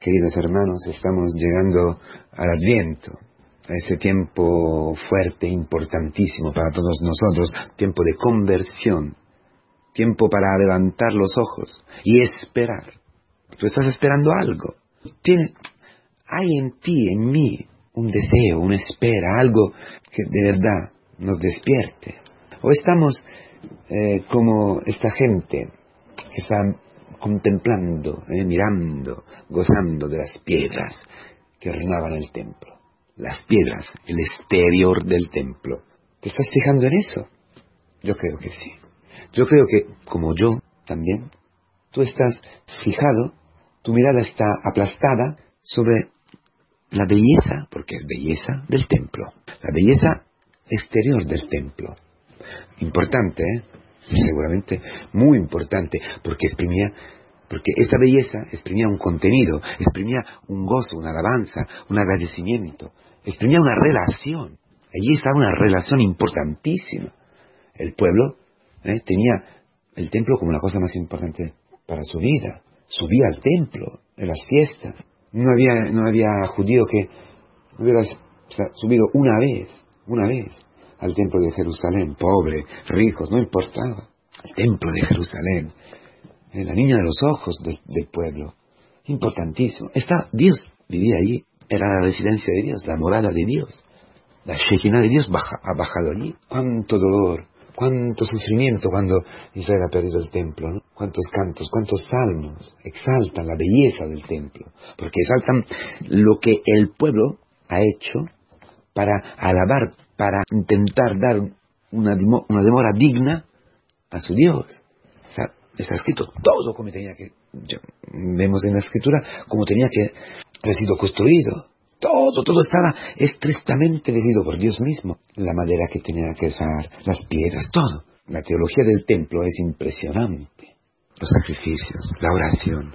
Queridos hermanos, estamos llegando al Adviento, a ese tiempo fuerte, importantísimo para todos nosotros, tiempo de conversión, tiempo para levantar los ojos y esperar. Tú estás esperando algo. Tiene, hay en ti, en mí, un deseo, una espera, algo que de verdad nos despierte. O estamos eh, como esta gente que está contemplando, eh, mirando, gozando de las piedras que ornaban el templo. Las piedras, el exterior del templo. ¿Te estás fijando en eso? Yo creo que sí. Yo creo que, como yo también, tú estás fijado, tu mirada está aplastada sobre la belleza, porque es belleza, del templo. La belleza exterior del templo. Importante, ¿eh? Seguramente muy importante, porque exprimía, porque esta belleza exprimía un contenido, exprimía un gozo, una alabanza, un agradecimiento, exprimía una relación. Allí estaba una relación importantísima. El pueblo ¿eh? tenía el templo como la cosa más importante para su vida. Subía al templo en las fiestas. No había, no había judío que hubiera subido una vez, una vez al templo de Jerusalén, pobre, ricos, no importaba. El templo de Jerusalén, la niña de los ojos del pueblo, importantísimo. Está, Dios vivía allí, era la residencia de Dios, la morada de Dios. La Shekinah de Dios ha bajado allí. Cuánto dolor, cuánto sufrimiento cuando Israel ha perdido el templo. Cuántos cantos, cuántos salmos exaltan la belleza del templo, porque exaltan lo que el pueblo ha hecho para alabar, para intentar dar una, una demora digna a su Dios. O sea, está escrito todo como tenía que, vemos en la escritura, como tenía que haber sido construido. Todo, todo estaba estrictamente decidido por Dios mismo. La madera que tenía que usar, las piedras, todo. La teología del templo es impresionante. Los sacrificios, la oración,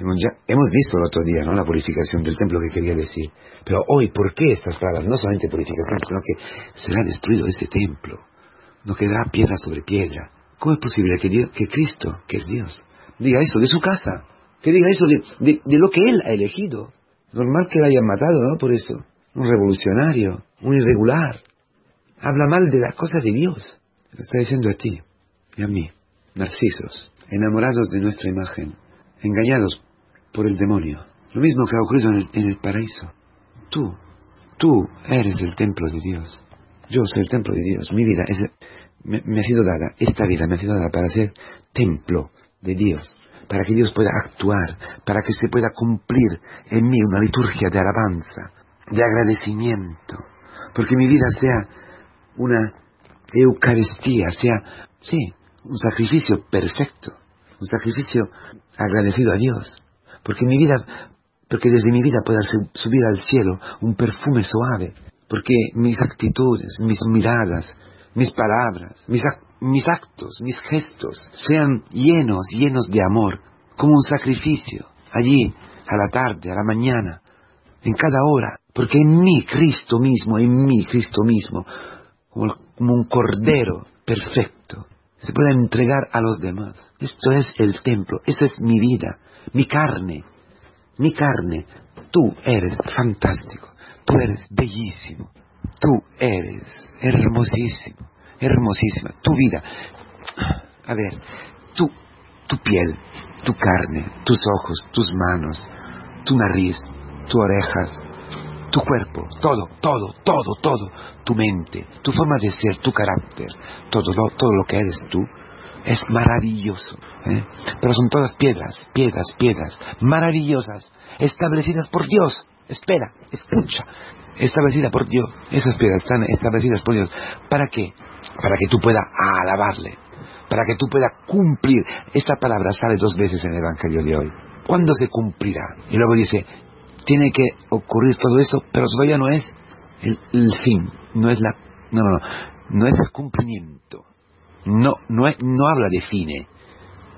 Hemos, hemos visto el otro día, ¿no? La purificación del templo que quería decir. Pero hoy, ¿por qué estas palabras? No solamente purificación, sino que será destruido ese templo. No quedará piedra sobre piedra. ¿Cómo es posible que, que Cristo, que es Dios, diga eso de su casa? Que diga eso de, de, lo que Él ha elegido. Normal que lo hayan matado, ¿no? Por eso. Un revolucionario, un irregular. Habla mal de las cosas de Dios. Lo está diciendo a ti y a mí, narcisos, enamorados de nuestra imagen, engañados por el demonio. Lo mismo que ha ocurrido en el, paraíso. Tú, tú eres el templo de Dios. Yo soy el templo de Dios. Mi vida es, me, ha sido dada, esta vida me ha sido dada para ser templo de Dios, para que Dios pueda actuar, para que se pueda cumplir en mí una liturgia de alabanza, de agradecimiento, porque mi vida sea una Eucaristía, sea, sí, un sacrificio perfecto, un sacrificio agradecido a Dios, porque mi vida, porque desde mi vida pueda subir al cielo un perfume suave, porque mis actitudes, mis miradas, mis palabras, mis, actos, mis gestos sean llenos, llenos de amor, como un sacrificio, allí, a la tarde, a la mañana, en cada hora, porque en mí Cristo mismo, en mí Cristo mismo, como, como un cordero perfecto, se pueda entregar a los demás. Esto es el templo, esta es mi vida, mi carne, mi carne. Tú eres fantástico, tú eres bellísimo, tú eres hermosísimo, hermosísima. Tu vida, a ver, tu, tu piel, tu carne, tus ojos, tus manos, tu nariz, tus orejas, tu cuerpo, todo, todo, todo, todo, tu mente, tu forma de ser, tu carácter, todo todo lo que eres tú, es maravilloso. ¿eh? Pero son todas piedras, piedras, piedras, maravillosas, establecidas por Dios. Espera, escucha, establecida por Dios. Esas piedras están establecidas por Dios. ¿Para qué? Para que tú puedas alabarle, para que tú puedas cumplir. Esta palabra sale dos veces en el Evangelio de hoy. ¿Cuándo se cumplirá? Y luego dice, tiene que ocurrir todo eso, pero todavía no es el, el fin, no es la, no, no, no, no es el cumplimiento no, no, no habla de fine,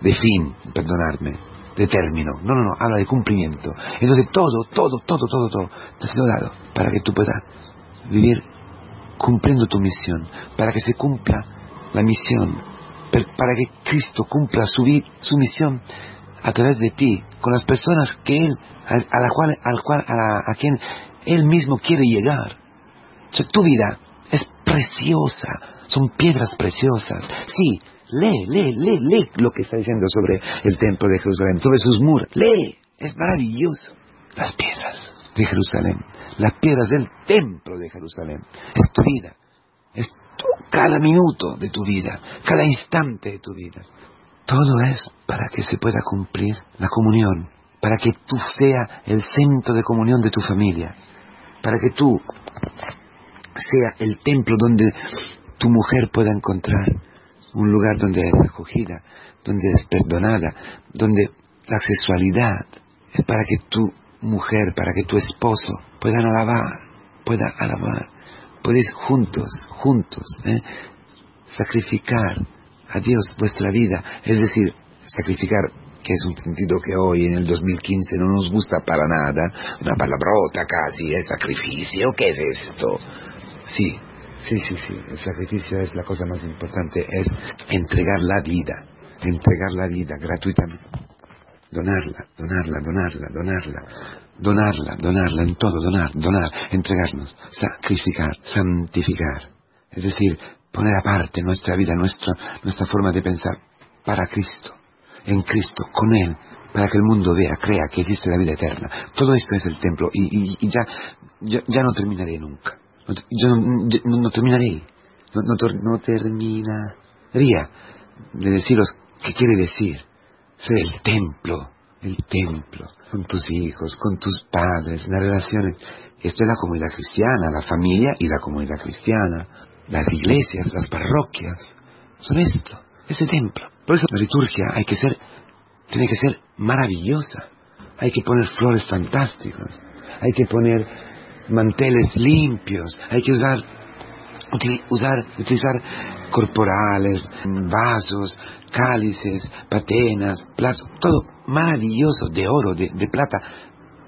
de fin, perdonarme, de término. No, no, no, habla de cumplimiento. Entonces todo, todo, todo, todo, todo te ha sido dado para que tú puedas vivir cumpliendo tu misión, para que se cumpla la misión, para que Cristo cumpla su, su misión a través de ti con las personas que Él, a, la cual, al cual, a, quien Él mismo quiere llegar. tu vida es preciosa, son piedras preciosas. Sí, lee, lee, lee, lee lo que está diciendo sobre el templo de Jerusalén, sobre sus muros. Lee, es maravilloso. Las piedras de Jerusalén, las piedras del templo de Jerusalén, es tu vida, es cada minuto de tu vida, cada instante de tu vida. Todo es para que se pueda cumplir la comunión, para que tú sea el centro de comunión de tu familia, para que tú sea el templo donde tu mujer pueda encontrar un lugar donde es acogida, donde es perdonada, donde la sexualidad es para que tu mujer, para que tu esposo puedan alabar, pueda alabar, podéis juntos, juntos, ¿eh? sacrificar a Dios vuestra vida, es decir, sacrificar que es un sentido que hoy en el 2015 no nos gusta para nada, una palabrota casi, ¿es sacrificio? ¿Qué es esto? Sí, sí, sí, sí, el sacrificio es la cosa más importante, es entregar la vida, entregar la vida gratuitamente, donarla, donarla, donarla, donarla, donarla, donarla en todo, donar, donar, entregarnos, sacrificar, santificar, es decir, poner aparte nuestra vida, nuestra, nuestra forma de pensar para Cristo, en Cristo, con Él, para que el mundo vea, crea que existe la vida eterna. Todo esto es el templo y, ya, ya, no terminaré nunca. Yo no, terminaré, no, no, terminaría de deciros qué quiere decir ser el templo, el templo, con tus hijos, con tus padres, las relaciones. Esto es la comunidad cristiana, la familia y la comunidad cristiana las iglesias, las parroquias, son esto, ese templo. Por eso la liturgia hay que ser, tiene que ser maravillosa. Hay que poner flores fantásticas, hay que poner manteles limpios, hay que usar, usar, utilizar corporales, vasos, cálices, patenas, platos, todo maravilloso, de oro, de, de plata.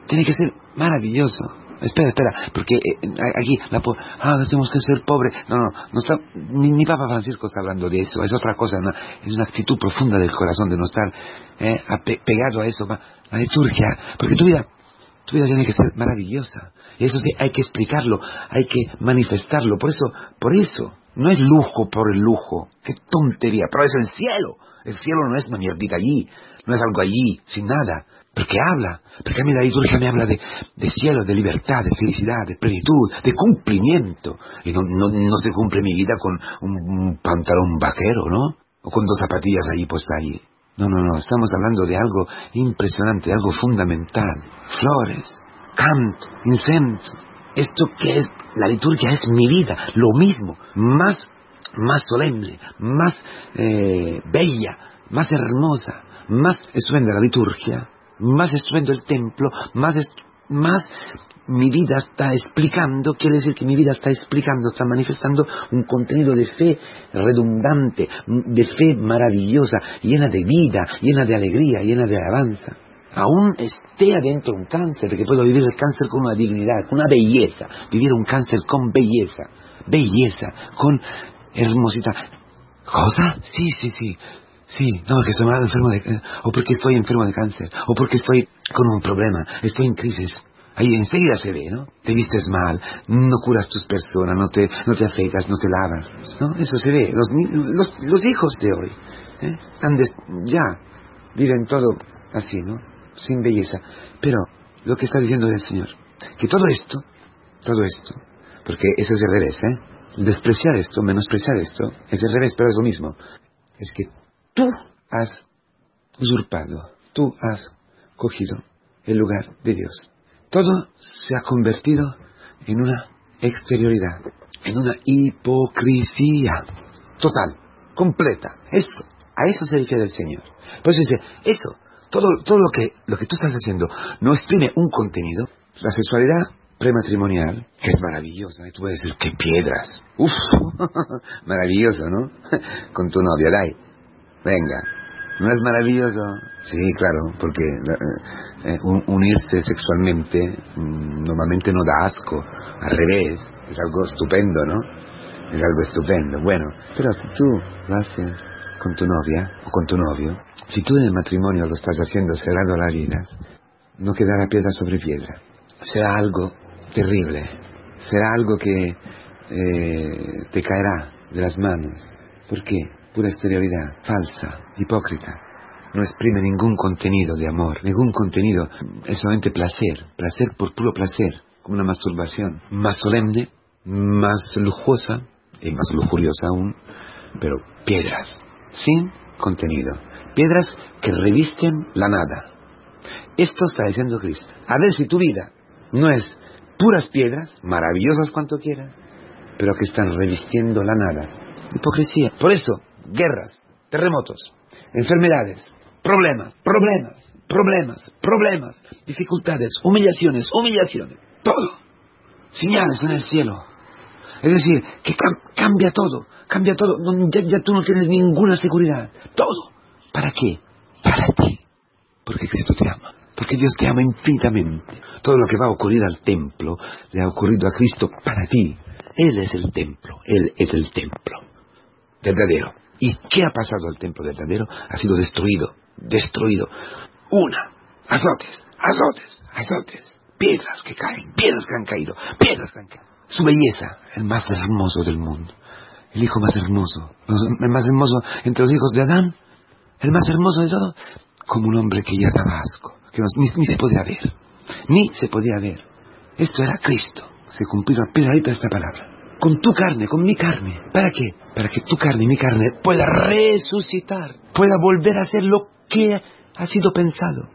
Tiene que ser maravilloso. Espera, espera, porque eh, aquí, la ah, tenemos que ser pobre. No, no, no está, ni, Papa Francisco está hablando de eso, es otra cosa, es una actitud profunda del corazón de no estar eh, pegado a eso, la liturgia, porque tu vida, tu vida tiene que ser maravillosa. Y eso hay que explicarlo, hay que manifestarlo. Por eso, por eso, no es lujo por el lujo. Qué tontería. Pero eso el cielo. El cielo no es una mierdita allí. No es algo allí, sin nada. Porque habla. Porque a mí la liturgia me habla de, cielo, de libertad, de felicidad, de plenitud, de cumplimiento. Y no, no, se cumple mi vida con un, pantalón vaquero, ¿no? O con dos zapatillas allí puestas allí. No, no, no. Estamos hablando de algo impresionante, algo fundamental. Flores, canto, incenso. Esto que es la liturgia es mi vida, lo mismo, más, más solemne, más eh, bella, más hermosa, más estupenda la liturgia, más estupendo el templo, más, más mi vida está explicando, quiere decir que mi vida está explicando, está manifestando un contenido de fe redundante, de fe maravillosa, llena de vida, llena de alegría, llena de alabanza aún esté adentro un cáncer, que puedo vivir el cáncer con una dignidad, con una belleza, vivir un cáncer con belleza, belleza, con hermosita. ¿Cosa? Sí, sí, sí. Sí, no, que estoy enfermo de... O porque estoy enfermo de cáncer, o porque estoy con un problema, estoy en crisis. Ahí enseguida se ve, ¿no? Te vistes mal, no curas tus personas, no te, no te afeitas, no te lavas, ¿no? Eso se ve. Los, hijos de hoy, ¿eh? ya, viven todo así, ¿no? sin belleza. Pero lo que está diciendo el Señor, que todo esto, todo esto, porque eso es el revés, ¿eh? Despreciar esto, menospreciar esto, es el revés, pero es lo mismo. Es que tú has usurpado, tú has cogido el lugar de Dios. Todo se ha convertido en una exterioridad, en una hipocresía total, completa. Eso, a eso se refiere el Señor. Por eso dice, eso todo, todo lo, que, lo que tú estás haciendo no exprime un contenido. La sexualidad prematrimonial, que es maravillosa, y tú puedes decir, qué piedras, ¡Uf! maravilloso, ¿no? Con tu novia, dai, venga, ¿no es maravilloso? Sí, claro, porque eh, eh, unirse sexualmente mm, normalmente no da asco, al revés, es algo estupendo, ¿no? Es algo estupendo, bueno, pero si tú lo haces con tu novia o con tu novio, si tú en el matrimonio lo estás haciendo cerrando las vidas, no quedará piedra sobre piedra. Será algo terrible, será algo que eh, te caerá de las manos. ¿Por qué? Pura exterioridad, falsa, hipócrita. No exprime ningún contenido de amor, ningún contenido, es solamente placer, placer por puro placer, como una masturbación, más solemne, más lujosa y más lujuriosa aún, pero piedras, sin contenido, piedras que revisten la nada. Esto está diciendo Cristo. A ver si tu vida no es puras piedras, maravillosas cuanto quieras, pero que están revistiendo la nada. Hipocresía. Por eso, guerras, terremotos, enfermedades, problemas, problemas, problemas, problemas, dificultades, humillaciones, humillaciones, todo. Señales en el cielo. Es decir, que cambia todo, cambia todo. Ya, tú no tienes ninguna seguridad. Todo. ¿Para qué? Para ti. Porque Cristo te ama. Porque Dios te ama infinitamente. Todo lo que va a ocurrir al templo le ha ocurrido a Cristo para ti. Él es el templo. Él es el templo. Verdadero. ¿Y qué ha pasado al templo verdadero? Ha sido destruido. Destruido. Una. Azotes. Azotes. Azotes. Piedras que caen. Piedras que han caído. Piedras que han caído. Su belleza. El más hermoso del mundo. El hijo más hermoso. El más hermoso entre los hijos de Adán. El más hermoso de todos como un hombre que ya daba asco, que ni, se podía ver, ni se podía ver. Esto era Cristo. Se cumplió apenas esta palabra. Con tu carne, con mi carne. ¿Para qué? Para que tu carne y mi carne pueda resucitar, pueda volver a ser lo que ha sido pensado.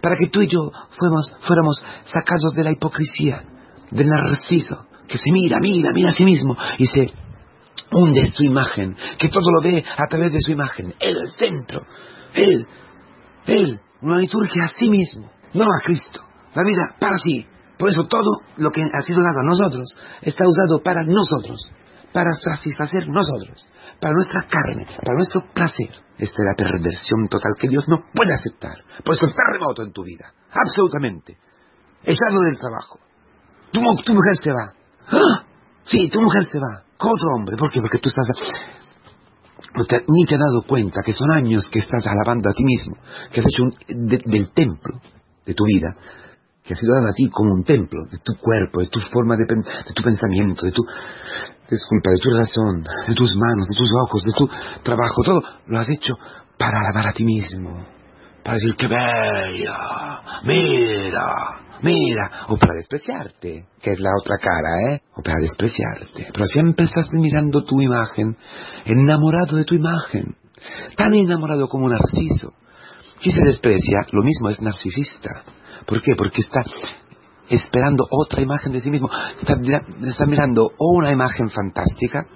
Para que tú y yo fuéramos, fuéramos sacados de la hipocresía, del narciso, que se mira, mira, mira a sí mismo y se hunde su imagen, que todo lo ve a través de su imagen. El centro. Él, él, una liturgia a sí mismo, no a Cristo. La vida para sí. Por eso todo lo que ha sido dado a nosotros está usado para nosotros, para satisfacer nosotros, para nuestra carne, para nuestro placer. Esta es la perversión total que Dios no puede aceptar. Por eso está remoto en tu vida, absolutamente. Echado del trabajo. Tu, mujer se va. ¡Ah! Sí, tu mujer se va. Con otro hombre. ¿Por qué? Porque tú estás ni te has dado cuenta que son años que estás alabando a ti mismo, que has hecho del templo de tu vida, que has sido dado a ti como un templo, de tu cuerpo, de tu forma de, tu pensamiento, de tu, disculpa, de tu razón, de tus manos, de tus ojos, de tu trabajo, todo lo has hecho para alabar a ti mismo, para decir que bella, mira, mira, o para despreciarte, que es la otra cara, ¿eh? O para despreciarte. Pero siempre estás mirando tu imagen, enamorado de tu imagen, tan enamorado como Narciso. ¿Qué se desprecia? Lo mismo es narcisista. ¿Por qué? Porque está esperando otra imagen de sí mismo. Está, está mirando o una imagen fantástica,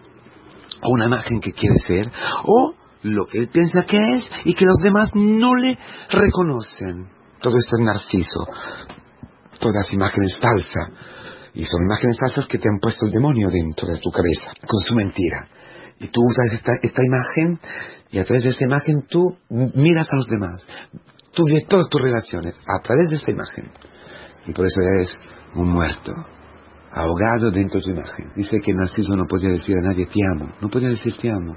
o una imagen que quiere ser, o lo que él piensa que es y que los demás no le reconocen. Todo esto es narciso todas imágenes falsas. Y son imágenes falsas que te han puesto el demonio dentro de tu cabeza, con su mentira. Y tú usas esta, esta imagen y a través de esta imagen tú miras a los demás. Tú ves todas tus relaciones a través de esta imagen. Y por eso eres un muerto, ahogado dentro de tu imagen. Dice que Narciso no podía decir a nadie te amo. No podía decir te amo,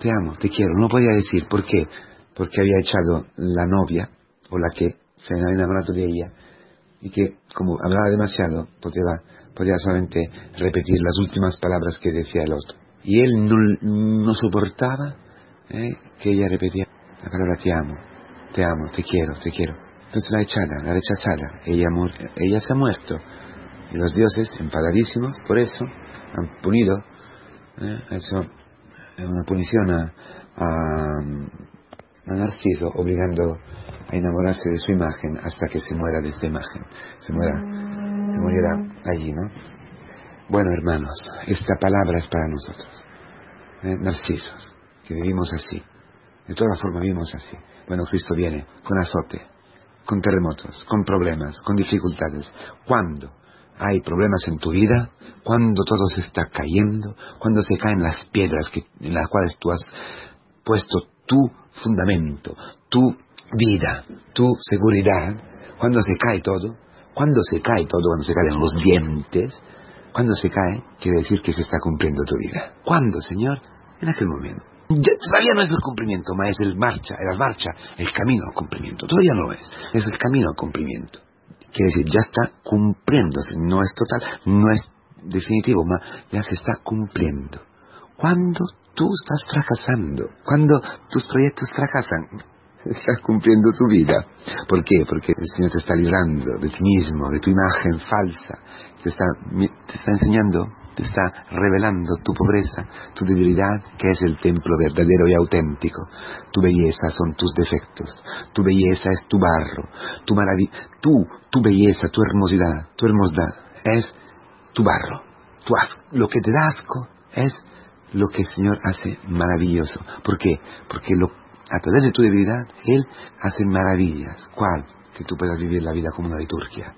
te amo, te quiero. No podía decir. ¿Por qué? Porque había echado la novia o la que se había enamorado de ella y que, como hablaba demasiado, podía, podía solamente repetir las últimas palabras que decía el otro. Y él no, soportaba ¿eh? que ella repetía la palabra te amo, te amo, te quiero, te quiero. Entonces la echada, la rechazada, ella, ella se ha muerto. Y los dioses, enfadadísimos por eso, han punido, ¿eh? eso una punición a, Narciso, obligando a enamorarse de su imagen hasta que se muera de esta imagen, se muera, se muriera allí, ¿no? Bueno, hermanos, esta palabra es para nosotros, ¿eh? narcisos, que vivimos así, de todas formas vivimos así. Bueno, Cristo viene con azote, con terremotos, con problemas, con dificultades. ¿Cuándo? hay problemas en tu vida, cuando todo se está cayendo, cuando se caen las piedras en las cuales tú has puesto tu fundamento, tu vida, tu seguridad, cuando se cae todo, cuando se cae todo, cuando se caen los dientes, cuando se cae, quiere decir que se está cumpliendo tu vida. ¿Cuándo, Señor? En aquel momento. todavía no es el cumplimiento, ma es el marcha, la marcha, el camino al cumplimiento. Todavía no lo es, es el camino al cumplimiento. Quiere decir, ya está cumpliéndose, no es total, no es definitivo, ma ya se está cumpliendo. Cuando tú estás fracasando, cuando tus proyectos fracasan, estás cumpliendo tu vida. ¿Por qué? Porque el Señor te está librando de ti mismo, de tu imagen falsa, te está, te está enseñando, te está revelando tu pobreza, tu debilidad, que es el templo verdadero y auténtico. Tu belleza son tus defectos, tu belleza es tu barro, tu maravilla, tú, tu belleza, tu hermosidad, tu hermosdad es tu barro. Tu lo que te da asco es lo que el Señor hace maravilloso. ¿Por qué? Porque lo, a través de tu debilidad, Él hace maravillas. ¿Cuál? Que tú puedas vivir la vida como una liturgia.